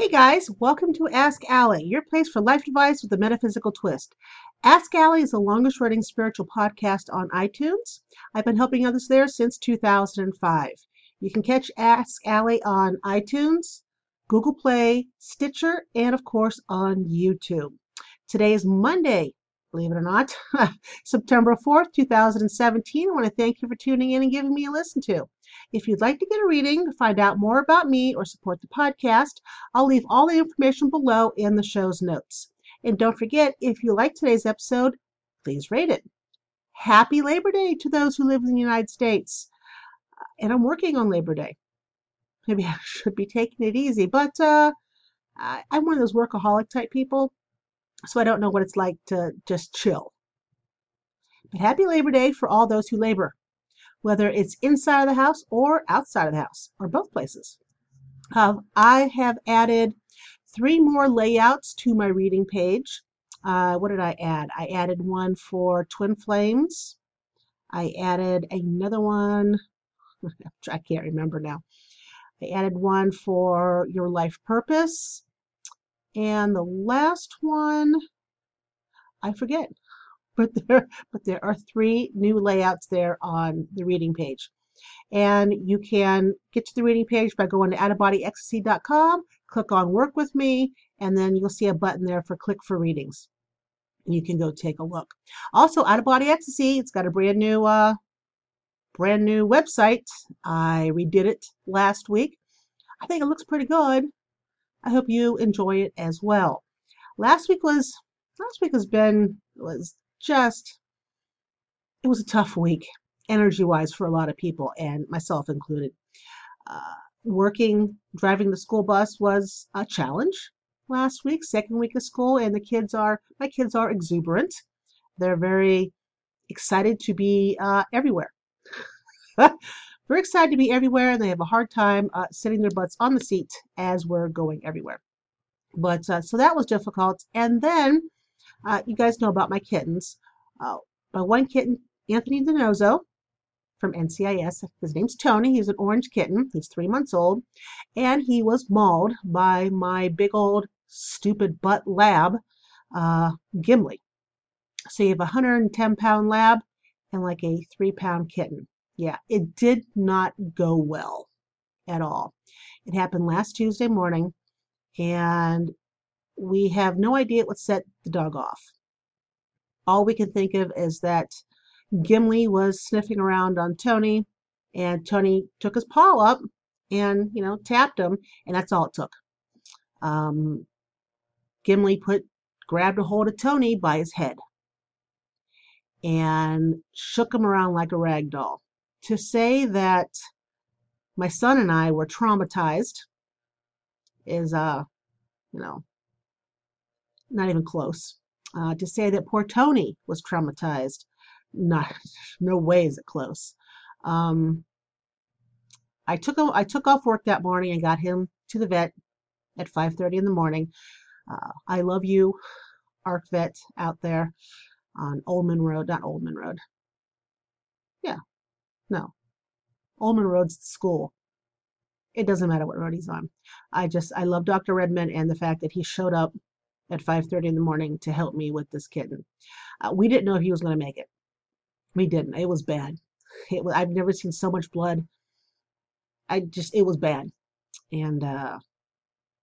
Hey guys, welcome to Ask Allie, your place for life advice with a metaphysical twist. Ask Allie is the longest running spiritual podcast on iTunes. I've been helping others there since 2005. You can catch Ask Allie on iTunes, Google Play, Stitcher, and of course on YouTube. Today is Monday, believe it or not, September 4th, 2017. I want to thank you for tuning in and giving me a listen to. If you'd like to get a reading, find out more about me, or support the podcast, I'll leave all the information below in the show's notes. And don't forget, if you like today's episode, please rate it. Happy Labor Day to those who live in the United States. And I'm working on Labor Day. Maybe I should be taking it easy, but uh, I'm one of those workaholic type people so I don't know what it's like to just chill. But happy Labor Day for all those who labor, whether it's inside of the house or outside of the house, or both places. Uh, I have added three more layouts to my reading page. Uh, what did I add? I added one for Twin Flames. I added another one. I can't remember now. I added one for Your Life Purpose. And the last one, I forget, but there, but there are three new layouts there on the reading page. And you can get to the reading page by going to outofbodyecstasy.com, click on Work With Me, and then you'll see a button there for Click for Readings. And you can go take a look. Also, Out of Body Ecstasy, it's got a brand new, uh, brand new website. I redid it last week. I think it looks pretty good. I hope you enjoy it as well. Last week was last week has been was just it was a tough week energy wise for a lot of people and myself included. Uh, working driving the school bus was a challenge last week, second week of school, and the kids are my kids are exuberant. They're very excited to be uh, everywhere. We're excited to be everywhere, and they have a hard time uh, sitting their butts on the seat as we're going everywhere. But uh, so that was difficult. And then uh, you guys know about my kittens. Uh, my one kitten, Anthony DiNozzo from NCIS. His name's Tony. He's an orange kitten. He's three months old, and he was mauled by my big old stupid butt lab, uh, Gimli. So you have a 110 pound lab and like a three pound kitten. Yeah, it did not go well at all. It happened last Tuesday morning, and we have no idea what set the dog off. All we can think of is that Gimli was sniffing around on Tony, and Tony took his paw up and, you know, tapped him, and that's all it took. Um, Gimli put grabbed a hold of Tony by his head and shook him around like a rag doll to say that my son and I were traumatized is, uh, you know, not even close. Uh, to say that poor Tony was traumatized, not, no way is it close. Um, I took I took off work that morning and got him to the vet at 5:30 in the morning. Uh, I love you, ARC Vet out there on Oldman Road, not Oldman Road. Yeah, no. Oldman Road's the school. It doesn't matter what road he's on. I just I love Dr. Redmond and the fact that he showed up at 5:30 in the morning to help me with this kitten. Uh, we didn't know if he was going to make it. We didn't. It was bad. It was, I've never seen so much blood. I just it was bad, and uh,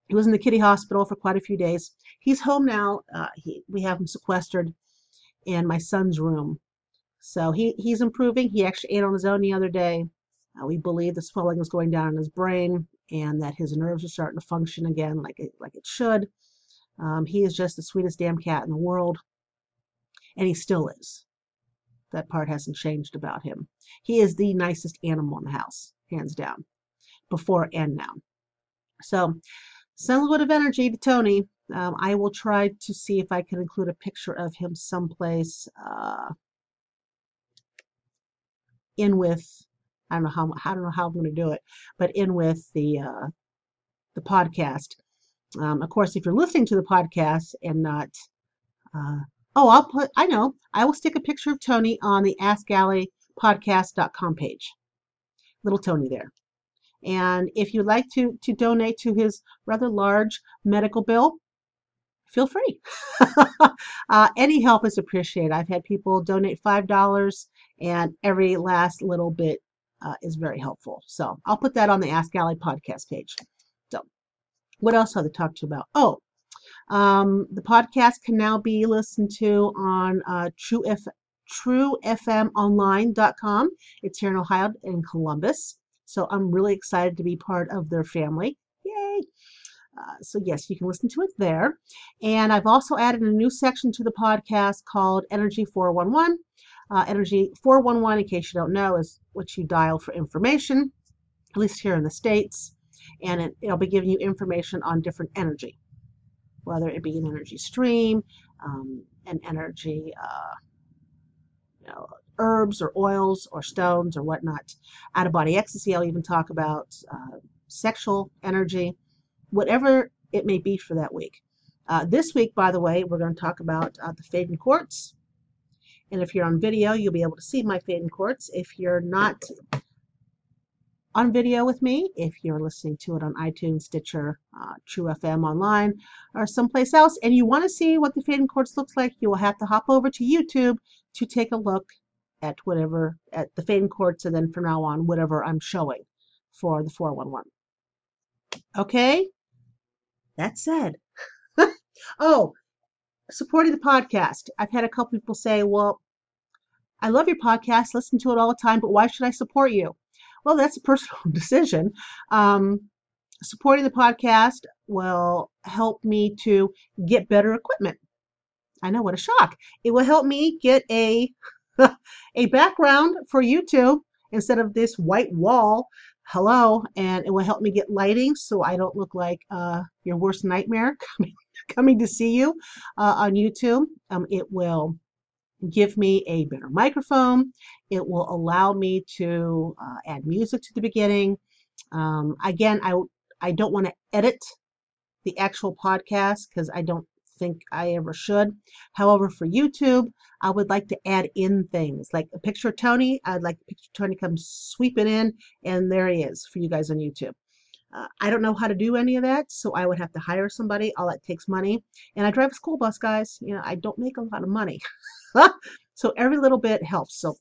he was in the kitty hospital for quite a few days. He's home now. Uh, he, we have him sequestered in my son's room so he, he's improving. He actually ate on his own the other day. Uh, we believe the swelling is going down in his brain and that his nerves are starting to function again like it, like it should. Um, he is just the sweetest damn cat in the world. And he still is. That part hasn't changed about him. He is the nicest animal in the house, hands down, before and now. So, send a little bit of energy to Tony. Um, I will try to see if I can include a picture of him someplace. Uh, in with I don't know how I don't know how I'm going to do it, but in with the uh, the podcast. Um, of course, if you're listening to the podcast and not, uh, oh, I'll put I know I will stick a picture of Tony on the Ask Allie podcast.com page. Little Tony there. And if you'd like to, to donate to his rather large medical bill, feel free. uh, any help is appreciated. I've had people donate $5 and every last little bit uh, is very helpful. So I'll put that on the Ask Allie podcast page. What else have I talk to you about? Oh, um, the podcast can now be listened to on uh, True F- truefmonline.com. It's here in Ohio in Columbus. So I'm really excited to be part of their family. Yay! Uh, so yes, you can listen to it there. And I've also added a new section to the podcast called Energy 411. Uh, Energy 411, in case you don't know, is what you dial for information, at least here in the States. And it, it'll be giving you information on different energy, whether it be an energy stream, um, an energy, uh, you know, herbs or oils or stones or whatnot. Out of body ecstasy, I'll even talk about uh, sexual energy, whatever it may be for that week. Uh, this week, by the way, we're going to talk about uh, the Faden quartz. And if you're on video, you'll be able to see my Faden quartz. If you're not on video with me, if you're listening to it on iTunes, Stitcher, uh, True FM online, or someplace else, and you want to see what the Faden quartz looks like, you will have to hop over to YouTube to take a look at whatever, at the Faden quartz, and then from now on, whatever I'm showing for the 411. Okay? That said, oh, supporting the podcast. I've had a couple people say, well, I love your podcast, listen to it all the time, but why should I support you? Well, that's a personal decision. Um, supporting the podcast will help me to get better equipment. I know what a shock. It will help me get a a background for YouTube instead of this white wall. Hello, and it will help me get lighting so I don't look like uh, your worst nightmare coming, coming to see you uh, on YouTube. Um, it will give me a better microphone. It will allow me to uh, add music to the beginning. Um, again, I I don't want to edit the actual podcast because I don't think I ever should. However, for YouTube, I would like to add in things like a picture of Tony. I'd like the picture of Tony come sweeping in, and there he is for you guys on YouTube. Uh, I don't know how to do any of that, so I would have to hire somebody. All that takes money. And I drive a school bus, guys. You know, I don't make a lot of money. so every little bit helps. So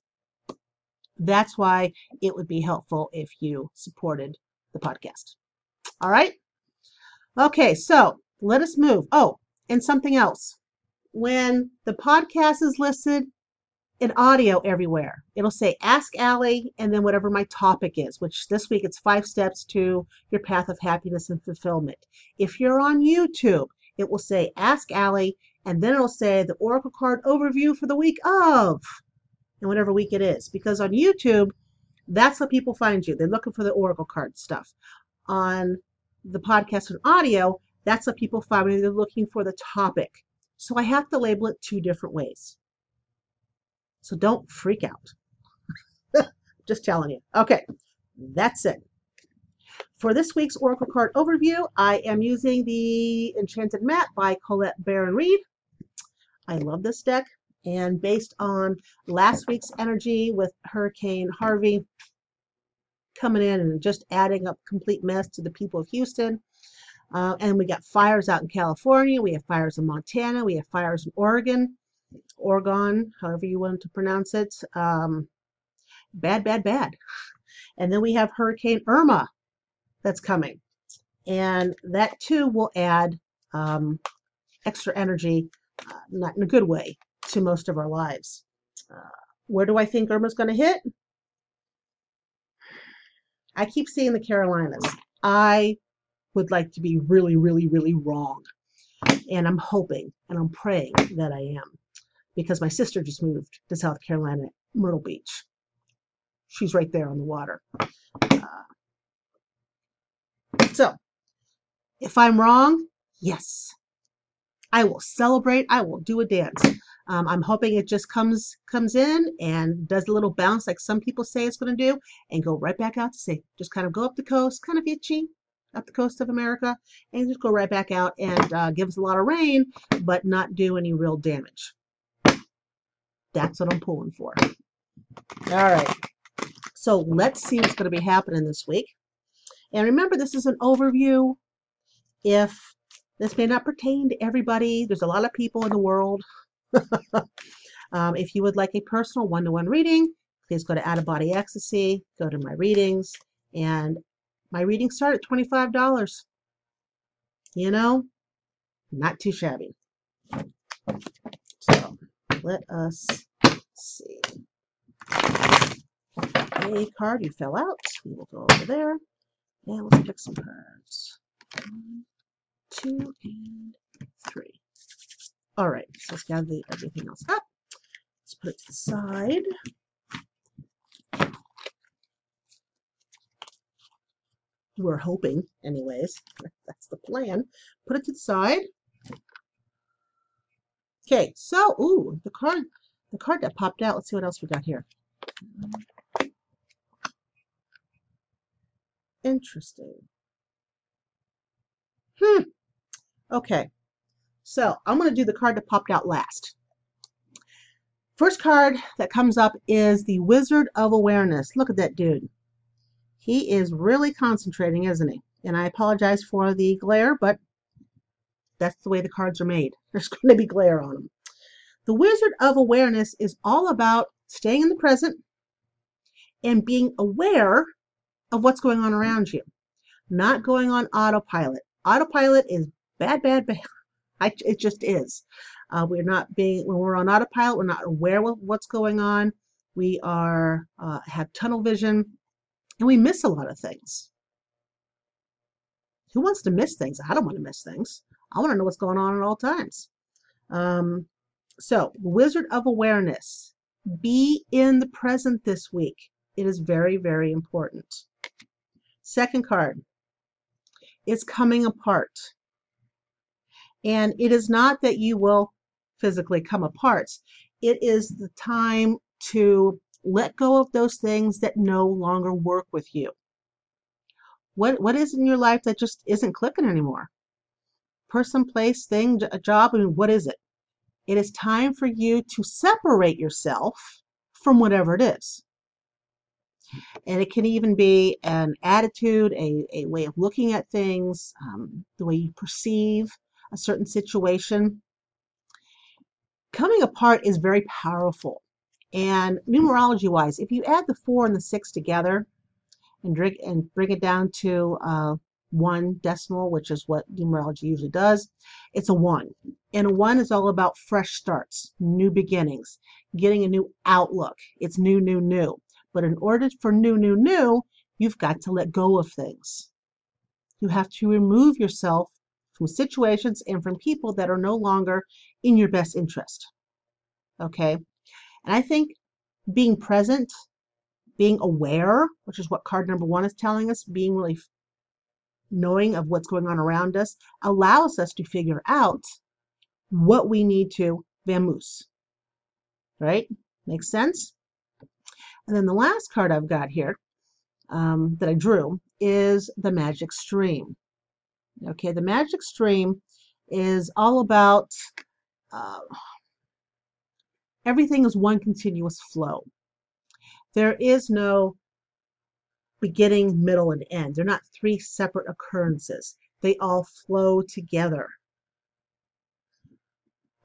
that's why it would be helpful if you supported the podcast. All right. Okay, so let us move. Oh, and something else. When the podcast is listed in audio everywhere, it'll say Ask Allie and then whatever my topic is, which this week it's five steps to your path of happiness and fulfillment. If you're on YouTube, it will say Ask Allie and then it'll say the Oracle card overview for the week of and whatever week it is. Because on YouTube, that's how people find you. They're looking for the Oracle card stuff. On the podcast and audio, that's what people find me. They're looking for the topic. So I have to label it two different ways. So don't freak out. Just telling you. Okay, that's it. For this week's Oracle card overview, I am using the Enchanted Map by Colette Baron Reid. I love this deck. And based on last week's energy with Hurricane Harvey coming in and just adding up complete mess to the people of Houston, uh, and we got fires out in California. We have fires in Montana. We have fires in Oregon, Oregon, however you want to pronounce it. Um, bad, bad, bad. And then we have Hurricane Irma that's coming. And that too will add um, extra energy, uh, not in a good way, to most of our lives. Uh, where do I think Irma's going to hit? I keep seeing the Carolinas. I would like to be really, really, really wrong. And I'm hoping and I'm praying that I am because my sister just moved to South Carolina, Myrtle Beach. She's right there on the water. Uh, so, if I'm wrong, yes, I will celebrate. I will do a dance. Um, I'm hoping it just comes comes in and does a little bounce like some people say it's going to do, and go right back out to sea. Just kind of go up the coast, kind of itchy, up the coast of America and just go right back out and uh, give us a lot of rain, but not do any real damage. That's what I'm pulling for. All right. So let's see what's going to be happening this week. And remember, this is an overview. If this may not pertain to everybody, there's a lot of people in the world. um, if you would like a personal one to one reading, please go to Out of Body Ecstasy, go to my readings, and my readings start at $25. You know, not too shabby. So let us see. A card you fell out. We will go over there. And let's pick some cards. Two, and three. All right, so let's gather everything else up. Let's put it to the side. We're hoping, anyways. That's the plan. Put it to the side. Okay, so, ooh, the card, the card that popped out. Let's see what else we got here. Interesting. Hmm. Okay. So I'm going to do the card that popped out last. First card that comes up is the Wizard of Awareness. Look at that dude. He is really concentrating, isn't he? And I apologize for the glare, but that's the way the cards are made. There's going to be glare on them. The Wizard of Awareness is all about staying in the present and being aware of what's going on around you, not going on autopilot. Autopilot is bad, bad, bad. I, it just is. Uh, we're not being when we're on autopilot. We're not aware of what's going on. We are uh, have tunnel vision, and we miss a lot of things. Who wants to miss things? I don't want to miss things. I want to know what's going on at all times. Um, so, Wizard of Awareness. Be in the present this week. It is very, very important. Second card is coming apart. And it is not that you will physically come apart, it is the time to let go of those things that no longer work with you. What, what is in your life that just isn't clicking anymore? Person, place, thing, a job, I mean, what is it? It is time for you to separate yourself from whatever it is. And it can even be an attitude, a, a way of looking at things, um, the way you perceive a certain situation. Coming apart is very powerful. And numerology wise, if you add the four and the six together and, drink, and bring it down to uh, one decimal, which is what numerology usually does, it's a one. And a one is all about fresh starts, new beginnings, getting a new outlook. It's new, new, new. But in order for new, new, new, you've got to let go of things. You have to remove yourself from situations and from people that are no longer in your best interest. Okay? And I think being present, being aware, which is what card number one is telling us, being really knowing of what's going on around us, allows us to figure out what we need to vamoose. Right? Makes sense? And then the last card I've got here um, that I drew is the Magic Stream. Okay, the Magic Stream is all about uh, everything is one continuous flow. There is no beginning, middle, and end. They're not three separate occurrences. They all flow together.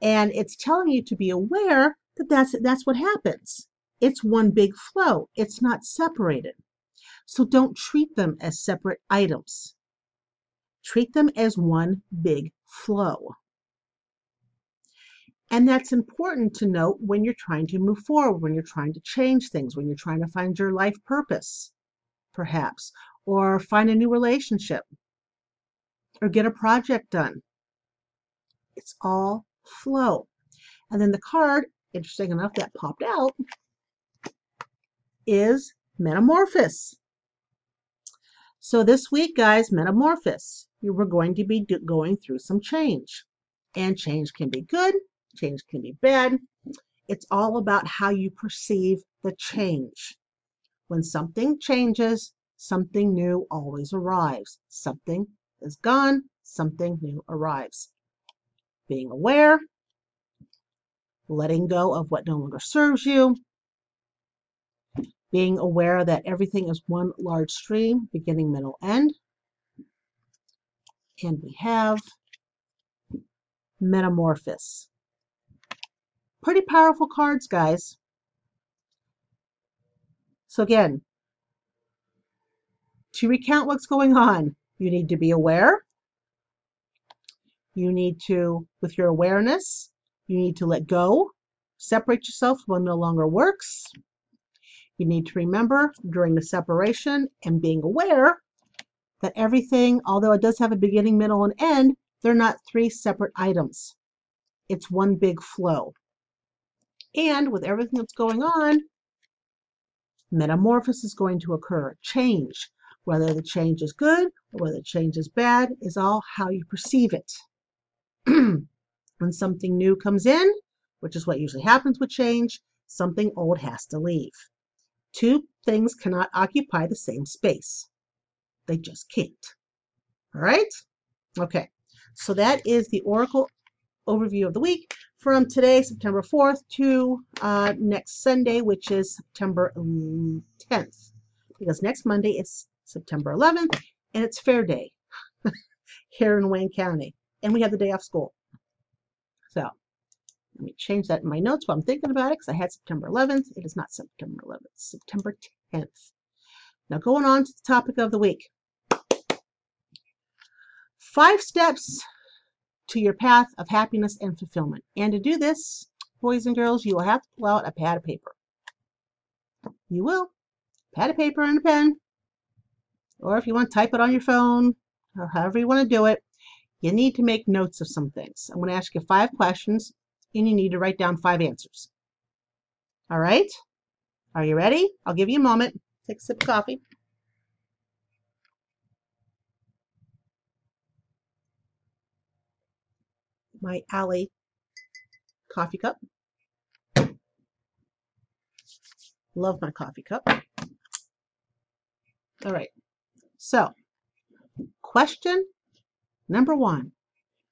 And it's telling you to be aware that that's, that's what happens. It's one big flow. It's not separated. So don't treat them as separate items. Treat them as one big flow. And that's important to note when you're trying to move forward, when you're trying to change things, when you're trying to find your life purpose, perhaps, or find a new relationship, or get a project done. It's all flow. And then the card, interesting enough, that popped out is Metamorphosis. So this week, guys, Metamorphosis, you were going to be going through some change. And change can be good, change can be bad. It's all about how you perceive the change. When something changes, something new always arrives. Something is gone, something new arrives. Being aware, letting go of what no longer serves you, being aware that everything is one large stream, beginning, middle, end. And we have Metamorphosis. Pretty powerful cards, guys. So again, to recount what's going on, you need to be aware. You need to, with your awareness, you need to let go, separate yourself when no longer works. You need to remember during the separation and being aware that everything, although it does have a beginning, middle, and end, they're not three separate items. It's one big flow. And with everything that's going on, metamorphosis is going to occur. Change, whether the change is good or whether the change is bad, is all how you perceive it. when something new comes in, which is what usually happens with change, something old has to leave. Two things cannot occupy the same space. They just can't. All right? Okay. So that is the Oracle overview of the week from today, September 4th, to uh, next Sunday, which is September 10th. Because next Monday is September 11th, and it's Fair Day here in Wayne County. And we have the day off school. So let me change that in my notes while I'm thinking about it because I had September 11th. It is not September 11th, September 10th. Now, going on to the topic of the week five steps to your path of happiness and fulfillment. And to do this, boys and girls, you will have to pull out a pad of paper. You will. Pad of paper and a pen. Or if you want to type it on your phone, or however you want to do it, you need to make notes of some things. I'm going to ask you five questions, and you need to write down five answers. All right? Are you ready? I'll give you a moment. Take a sip of coffee. My Allie coffee cup. Love my coffee cup. All right. So, question number one,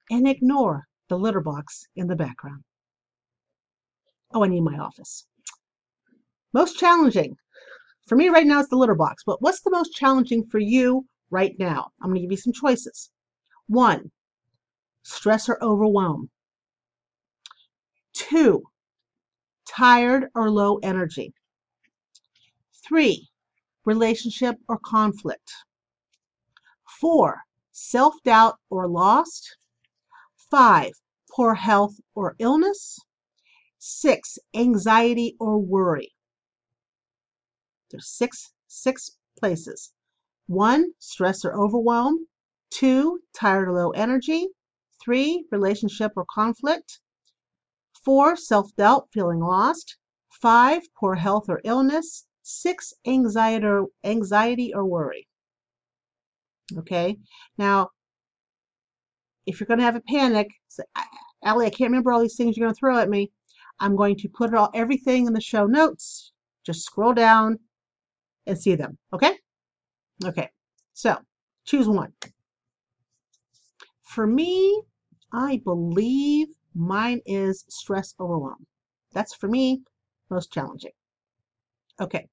and ignore the litter box in the background. Oh, I need my office. Most challenging for me right now is the litter box, but what's the most challenging for you right now? I'm going to give you some choices. One, stress or overwhelm. Two, tired or low energy. Three, relationship or conflict. Four, self doubt or lost. Five, poor health or illness. Six, anxiety or worry. There's six, six places. One, stress or overwhelm. Two, tired or low energy. Three, relationship or conflict. Four, self doubt, feeling lost. Five, poor health or illness. Six, anxiety or, anxiety or worry. Okay, now if you're going to have a panic, say, Allie, I can't remember all these things you're going to throw at me. I'm going to put all everything in the show notes. Just scroll down and see them. Okay? Okay. So choose one. For me, I believe mine is stress overwhelm. That's for me most challenging. Okay.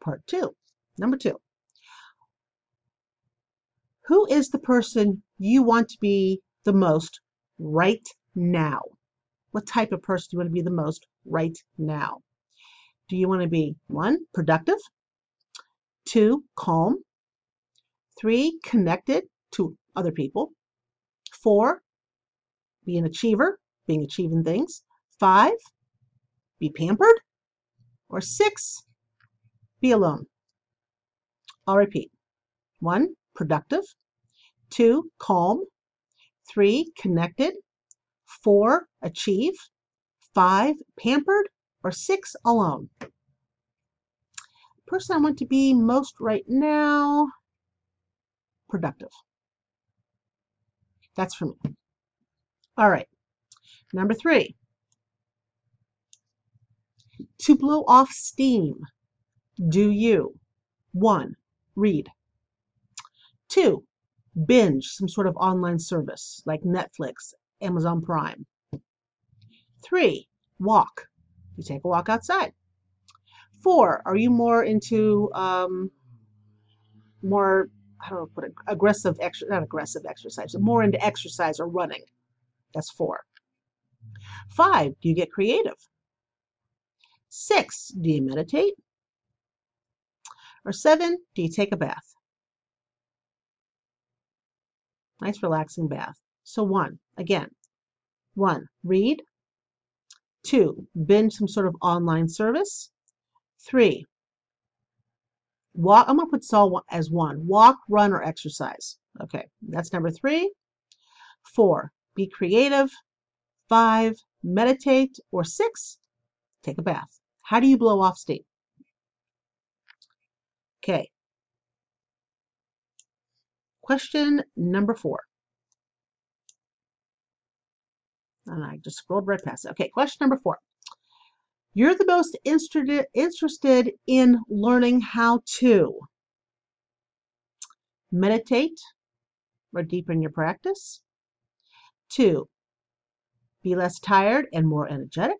Part two. Number two. Who is the person you want to be the most right now? What type of person do you want to be the most right now? Do you want to be one, productive, two, calm, three, connected to other people. Four, be an achiever, being achieving things. Five, be pampered. Or six, be alone. I'll repeat. One, productive. Two, calm. Three, connected. Four, achieve. Five, pampered. Or six, alone. person I want to be most right now, productive. That's for me. All right. Number three. To blow off steam, do you? One, read. Two, binge some sort of online service like Netflix, Amazon Prime. Three, walk. You take a walk outside. Four, are you more into um, more I don't know, put aggressive, extra, not aggressive exercise, more into exercise or running. That's four. Five, do you get creative? Six, do you meditate? Or seven, do you take a bath? Nice relaxing bath. So one, again, one, read. Two, binge some sort of online service. Three, walk. I'm going to put Saul as one. Walk, run, or exercise. Okay, that's number three. Four, be creative. Five, meditate. Or six, take a bath. How do you blow off steam? Okay. Question number four. And I just scrolled right past it. Okay, question number four. You're the most interested in learning how to meditate or deepen your practice. Two, be less tired and more energetic.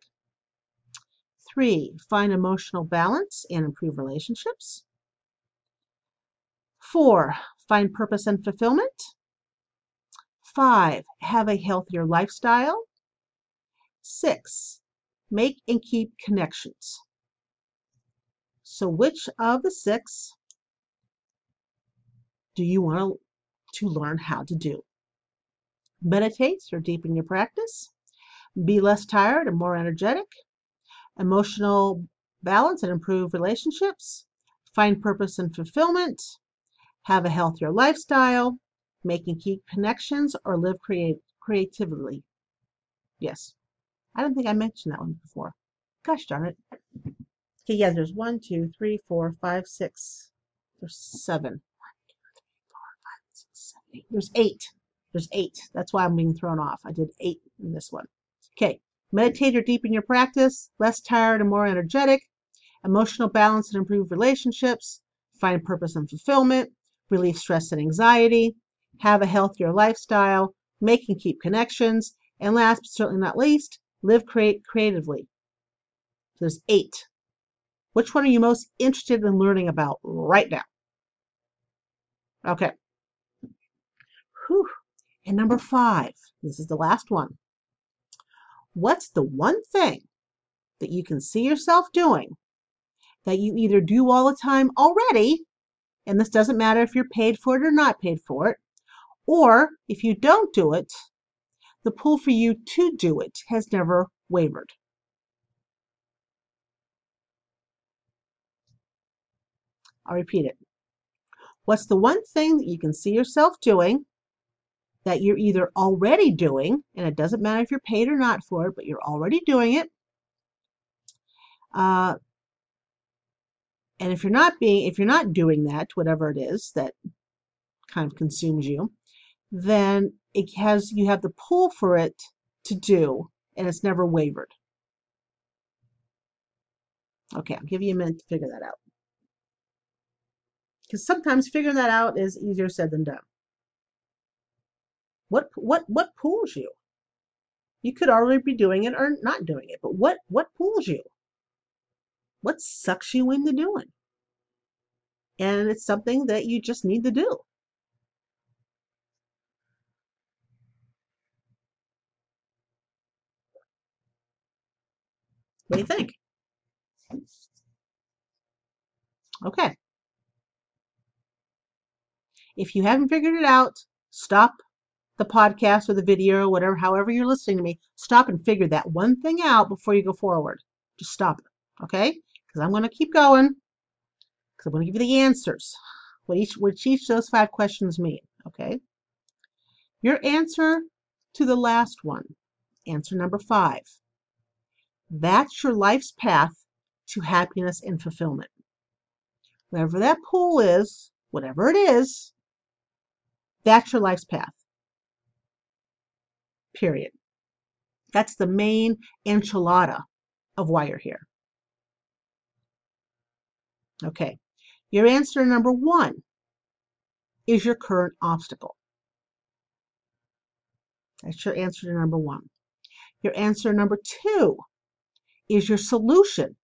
Three, find emotional balance and improve relationships. Four, find purpose and fulfillment. Five, have a healthier lifestyle. Six, make and keep connections. So which of the six do you want to learn how to do? Meditate or deepen your practice. Be less tired and more energetic emotional balance and improve relationships, find purpose and fulfillment, have a healthier lifestyle, make and keep connections, or live creatively. Yes. I don't think I mentioned that one before. Gosh darn it. Okay, yeah, there's one, two, three, four, five, six. There's seven. One, two, three, four, five, six, seven, eight. There's eight. There's eight. That's why I'm being thrown off. I did eight in this one. Okay, Meditate or deepen your practice, less tired and more energetic, emotional balance and improve relationships, find purpose and fulfillment, relieve stress and anxiety, have a healthier lifestyle, make and keep connections, and last but certainly not least, live create creatively. So there's eight. Which one are you most interested in learning about right now? Okay. Whew. And number five, this is the last one. What's the one thing that you can see yourself doing that you either do all the time already, and this doesn't matter if you're paid for it or not paid for it, or if you don't do it, the pull for you to do it has never wavered. I'll repeat it. What's the one thing that you can see yourself doing that you're either already doing, and it doesn't matter if you're paid or not for it, but you're already doing it. Uh, and if you're not being, if you're not doing that, whatever it is that kind of consumes you, then it has you have the pull for it to do, and it's never wavered. Okay, I'll give you a minute to figure that out. Because sometimes figuring that out is easier said than done. What what what pulls you? You could already be doing it or not doing it, but what what pulls you? What sucks you into doing? And it's something that you just need to do. What do you think? Okay. If you haven't figured it out, stop the podcast or the video or whatever, however you're listening to me, stop and figure that one thing out before you go forward. Just stop it, okay? Because I'm going to keep going because I'm going to give you the answers, what each, what each of those five questions mean, okay? Your answer to the last one, answer number five, that's your life's path to happiness and fulfillment. Whatever that pool is, whatever it is, that's your life's path period. That's the main enchilada of why you're here. Okay, your answer number one is your current obstacle. That's your answer to number one. Your answer number two is your solution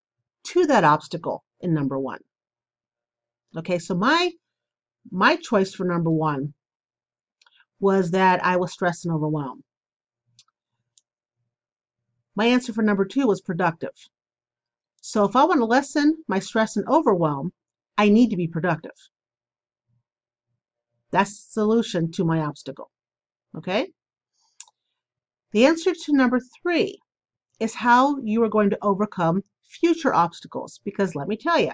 to that obstacle in number one. Okay, so my my choice for number one was that I was stressed and overwhelmed. My answer for number two was productive. So if I want to lessen my stress and overwhelm, I need to be productive. That's the solution to my obstacle. Okay? The answer to number three is how you are going to overcome future obstacles. Because let me tell you,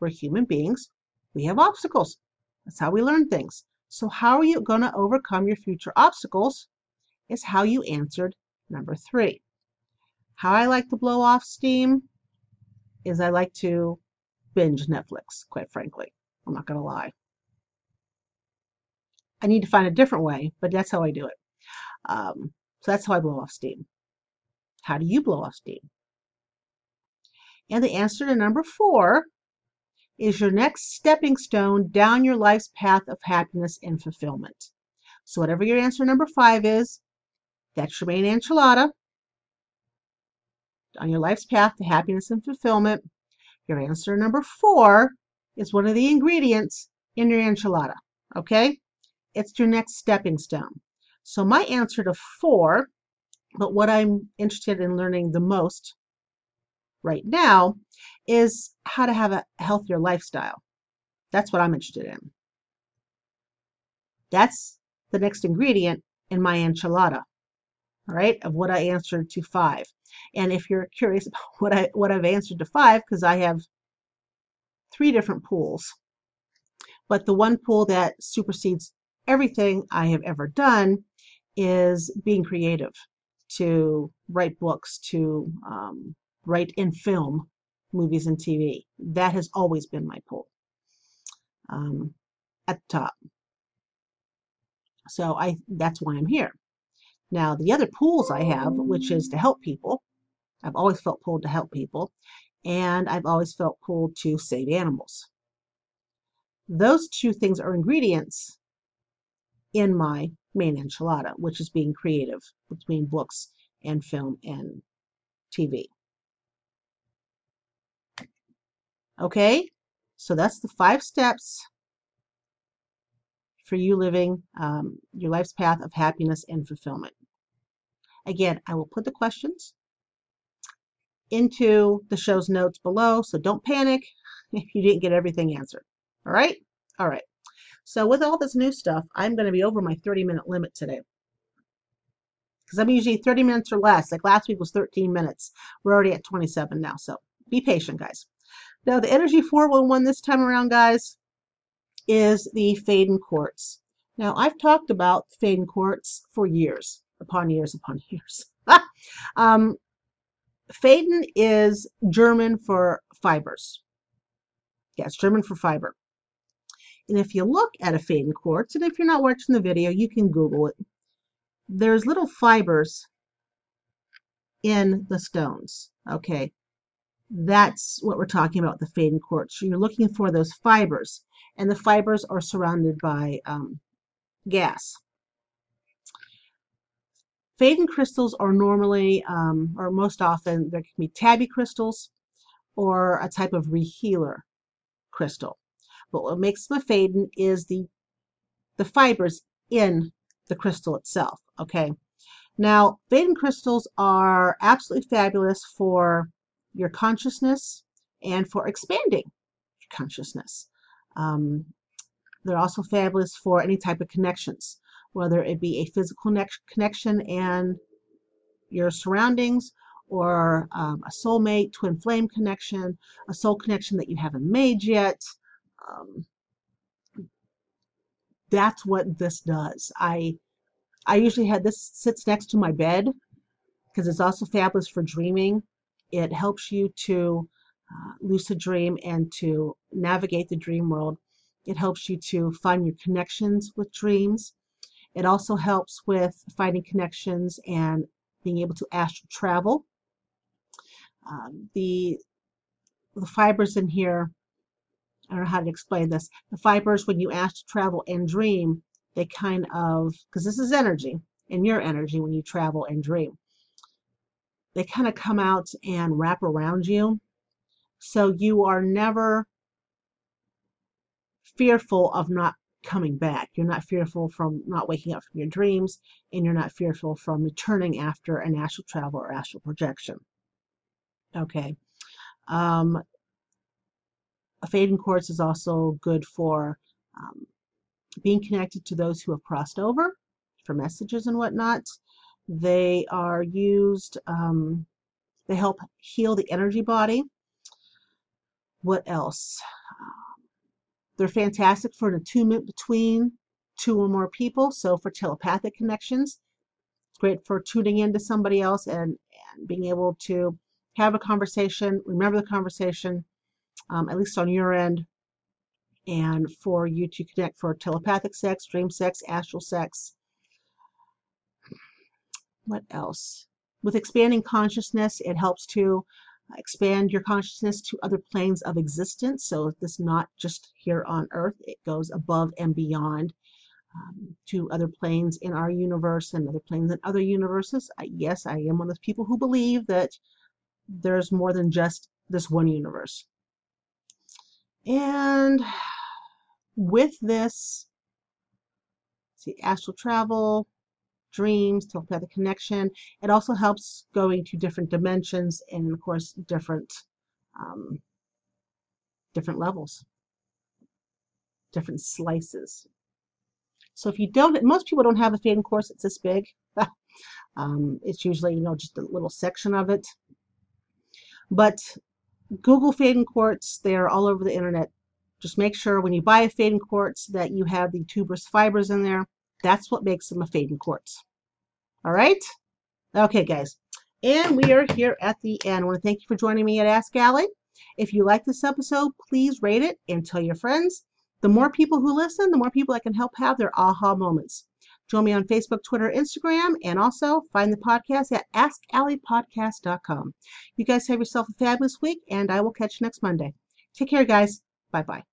we're human beings, we have obstacles. That's how we learn things. So, how are you going to overcome your future obstacles? Is how you answered number three. How I like to blow off steam is I like to binge Netflix, quite frankly. I'm not going to lie. I need to find a different way, but that's how I do it. Um, so that's how I blow off steam. How do you blow off steam? And the answer to number four is your next stepping stone down your life's path of happiness and fulfillment. So whatever your answer number five is, that's your main enchilada on your life's path to happiness and fulfillment. Your answer number four is one of the ingredients in your enchilada. Okay? It's your next stepping stone. So my answer to four, but what I'm interested in learning the most right now is how to have a healthier lifestyle. That's what I'm interested in. That's the next ingredient in my enchilada, all right, of what I answered to five. And if you're curious about what I what I've answered to five, because I have three different pools, but the one pool that supersedes everything I have ever done is being creative, to write books, to um, write in film, movies and TV. That has always been my pull um, at the top. So I that's why I'm here. Now the other pools I have, which is to help people, I've always felt pulled to help people, and I've always felt pulled to save animals. Those two things are ingredients in my main enchilada, which is being creative between books and film and TV. Okay, so that's the five steps for you living um, your life's path of happiness and fulfillment. Again, I will put the questions into the show's notes below, so don't panic if you didn't get everything answered. All right? All right. So with all this new stuff, I'm going to be over my 30 minute limit today. Because I'm usually 30 minutes or less. Like last week was 13 minutes. We're already at 27 now. So be patient, guys. Now, the Energy 411 this time around, guys, is the Faden quartz. Now, I've talked about Faden quartz for years, upon years upon years. um, Faden is German for fibers. Yes, German for fiber. And if you look at a Faden quartz, and if you're not watching the video, you can Google it. There's little fibers in the stones. Okay, that's what we're talking about, the Faden quartz. You're looking for those fibers, and the fibers are surrounded by um, gas. Faden crystals are normally, um, or most often, there can be tabby crystals or a type of rehealer crystal. But what makes them a Faden is the, the fibers in the crystal itself, okay? Now, Faden crystals are absolutely fabulous for your consciousness and for expanding your consciousness. Um, they're also fabulous for any type of connections, whether it be a physical connection and your surroundings, or um, a soulmate, twin flame connection, a soul connection that you haven't made yet, um, that's what this does. I I usually had this sits next to my bed because it's also fabulous for dreaming. It helps you to uh, lucid dream and to navigate the dream world. It helps you to find your connections with dreams. It also helps with finding connections and being able to astral travel. Um, the the fibers in here I don't know how to explain this. The fibers, when you ask to travel and dream, they kind of, because this is energy, and your energy when you travel and dream, they kind of come out and wrap around you. So you are never fearful of not coming back. You're not fearful from not waking up from your dreams, and you're not fearful from returning after an astral travel or astral projection. Okay. Um, a Faden quartz is also good for um, being connected to those who have crossed over for messages and whatnot. They are used, um, they help heal the energy body. What else? They're fantastic for an attunement between two or more people. So for telepathic connections, it's great for tuning into somebody else and, and being able to have a conversation, remember the conversation, um, at least on your end, and for you to connect for telepathic sex, dream sex, astral sex. What else? With expanding consciousness, it helps to expand your consciousness to other planes of existence. So this not just here on Earth, it goes above and beyond um, to other planes in our universe and other planes in other universes. I, yes, I am one of those people who believe that there's more than just this one universe. And with this, see, astral travel, dreams, telepathic connection. It also helps going to different dimensions and, of course, different um, different levels, different slices. So if you don't, most people don't have a Faden quartz that's this big. um, it's usually, you know, just a little section of it. But Google Faden quartz, they're all over the internet. Just make sure when you buy a Faden quartz that you have the tuberous fibers in there. That's what makes them a Faden quartz. All right? Okay, guys. And we are here at the end. I want to thank you for joining me at Ask Allie. If you like this episode, please rate it and tell your friends. The more people who listen, the more people I can help have their aha moments. Join me on Facebook, Twitter, Instagram, and also find the podcast at AskAlliePodcast.com. You guys have yourself a fabulous week, and I will catch you next Monday. Take care, guys. Bye bye.